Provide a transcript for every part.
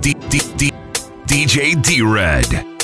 D- D- D- DJ D Red.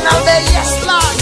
eternal day. Yes, Lord.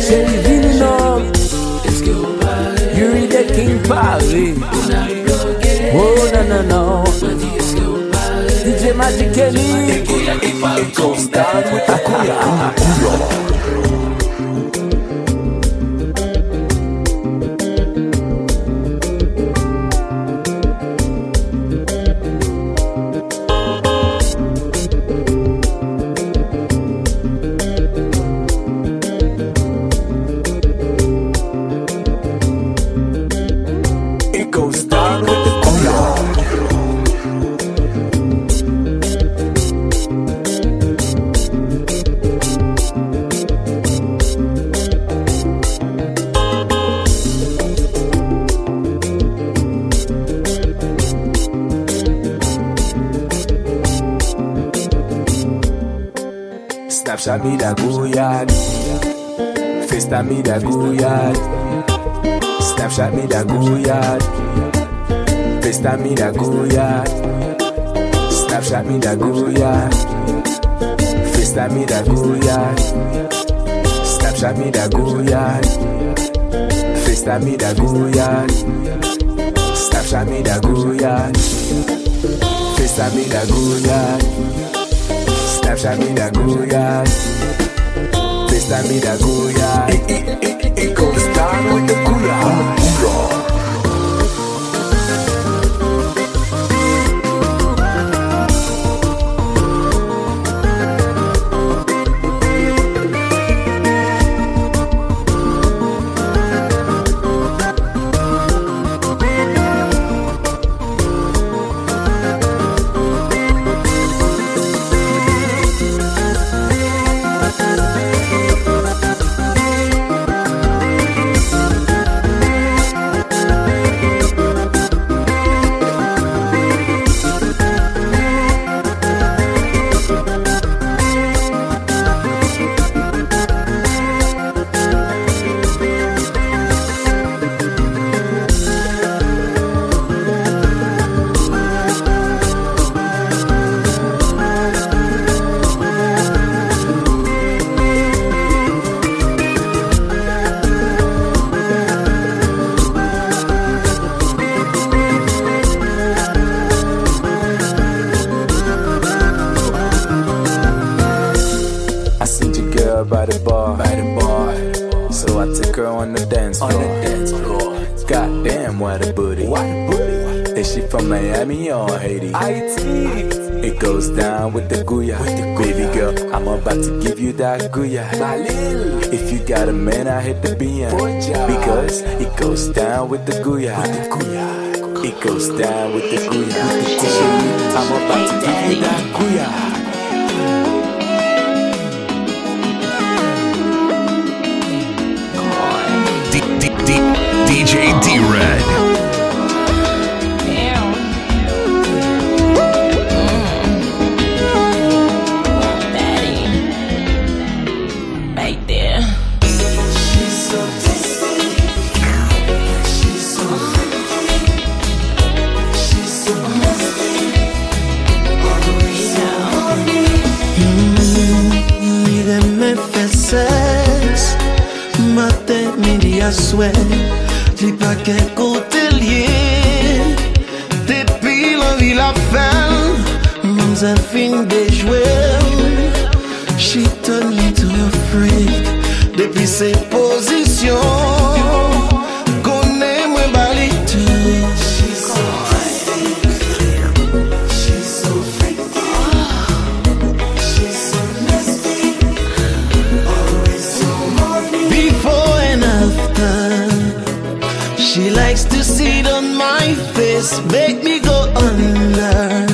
C'est divine, non Yuri the King Paris Oh, non, non, non DJ Magic Kelly It goes down with the Insta me that gouyad. Snapchat me that gouyad. Me that gouyad. Snapchat me that gouyad. Pesta me that gouyad. Snapchat me that gouyad. Pesta me that gouyad. Snapchat me that gouyad. Pesta me that gouyad. Snapchat me that gouyad. Samira Goya. It goes down with the cooler. hit the BM. Because it goes down with the Gouyad. It goes down with the Gouyad. I'm about to give you that Gouyad. mi li aswe Li pa ke kote liye. Depi l'anvi la fel Mam zan fin de jwe. She turn me to a freak Depi se po just make me go under.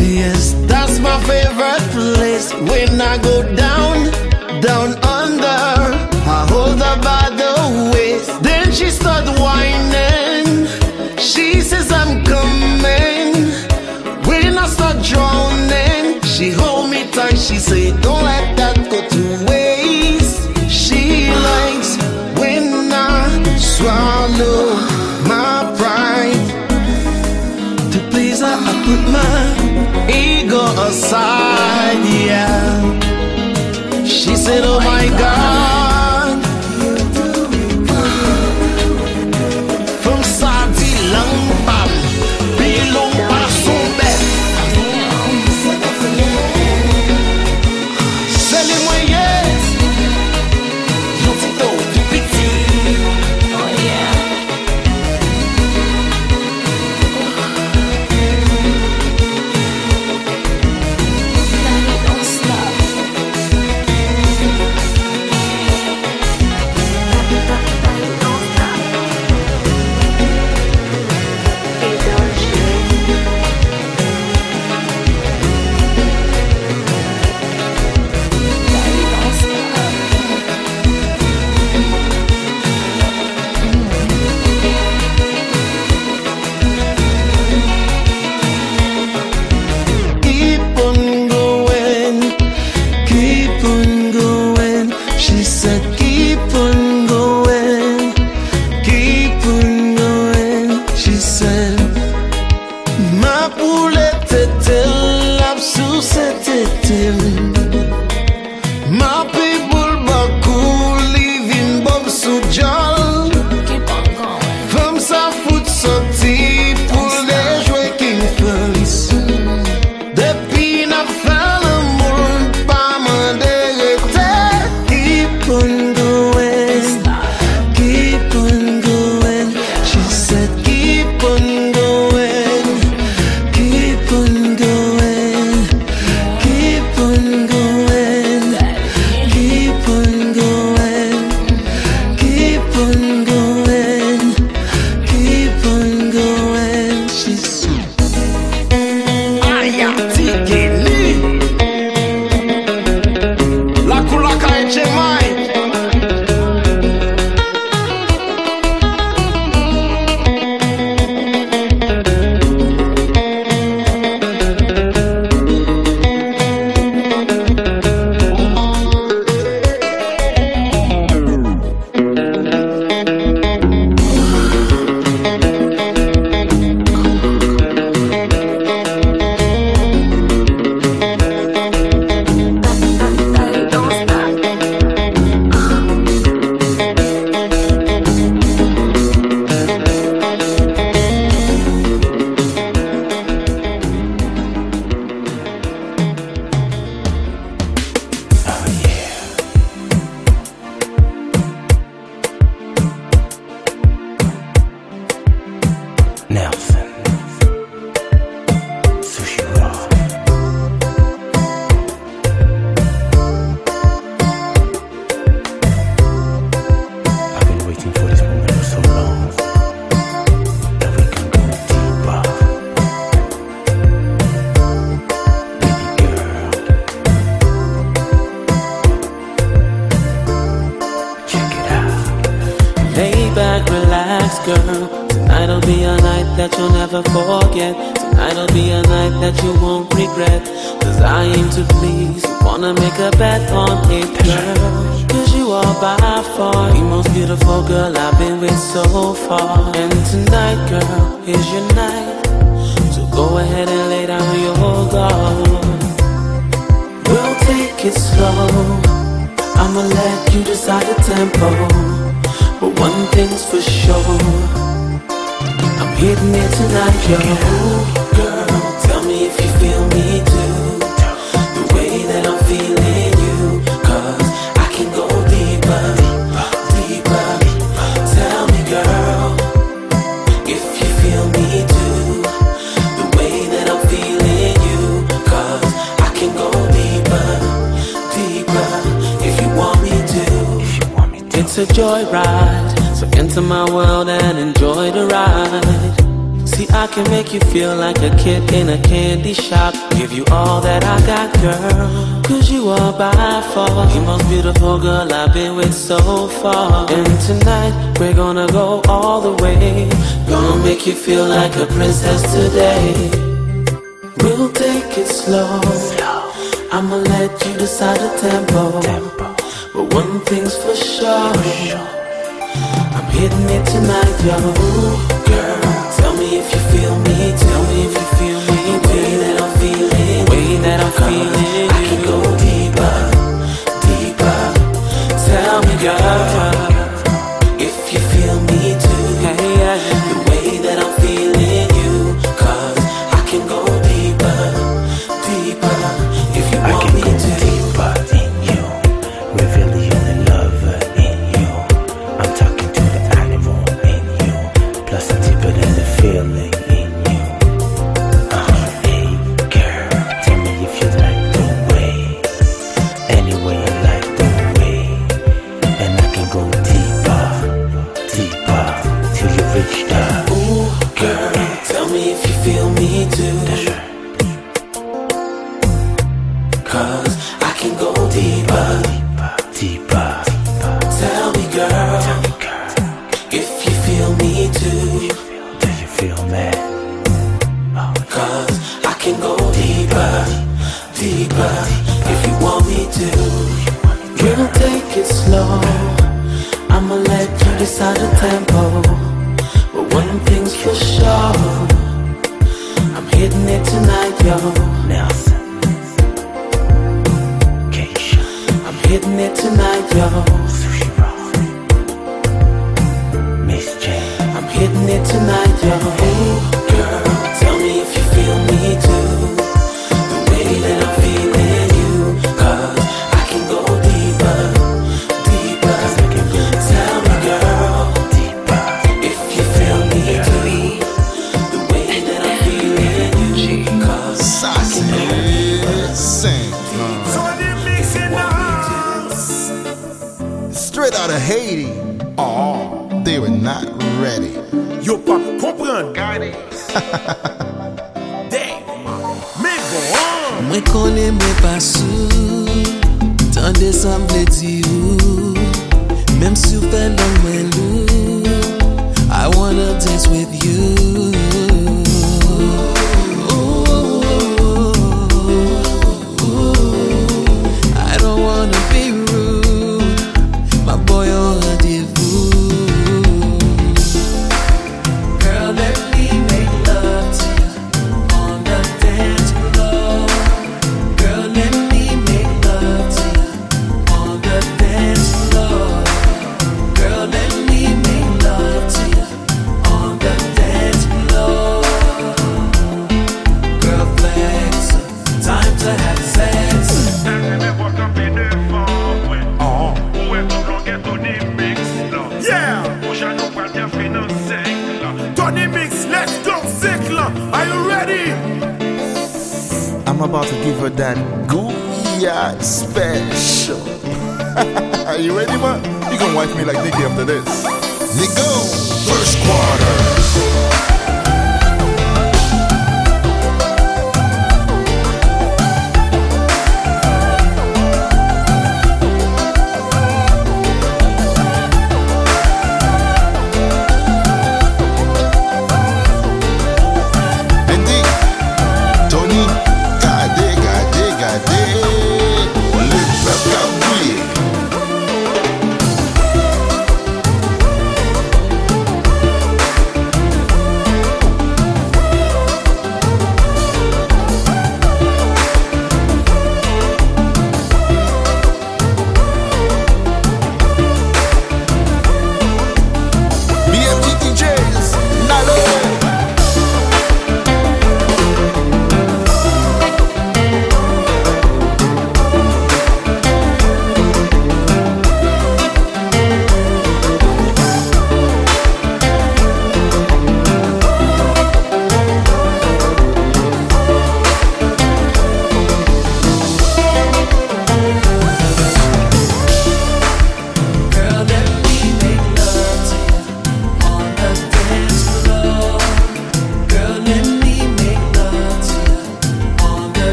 Yes, that's my favorite place when I go down. put my ego aside, yeah. She said, Oh my God. We're gonna go all the way. Gonna make you feel like a princess today. We'll take it slow. I'ma let you decide the tempo. But one thing's for sure. I'm hitting it tonight, yo. Ooh, girl, tell me if you feel me. Tell me if you feel me. The way that I'm feeling. The way that I'm feeling. I can go deeper, deeper. Tell me, girl.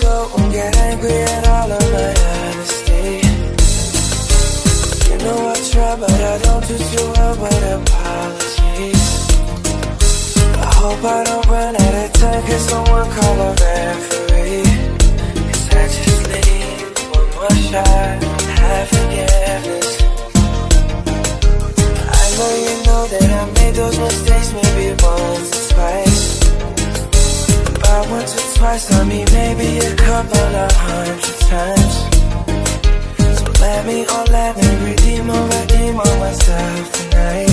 go and get angry at all of my honesty. You know I try, but I don't apologies. I hope I don't run out of time, someone call a I just need one more shot, forgiveness. I know you know that I made those mistakes maybe once or twice. Once or twice, I mean maybe a couple of hundred times. So let me, oh let me redeem or redeem on myself tonight.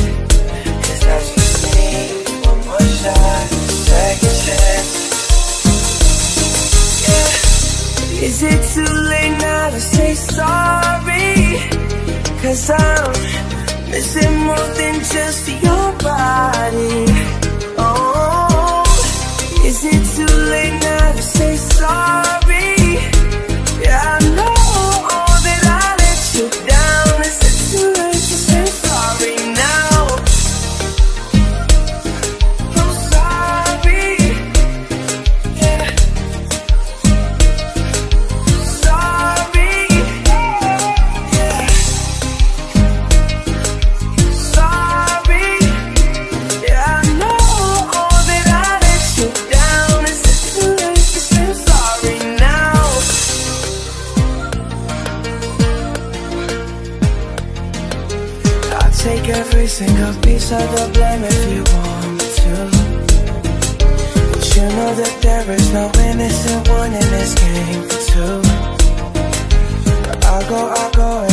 Cause I just need one more shot, second chance. Yeah. Is it too late now to say sorry? Cause I'm missing more than just your body. Oh, is it too late now to say sorry? Single piece of the blame if you want to. But you know that there is no innocent one in this game two. I'll go, I'll go,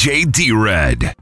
DJ D Red.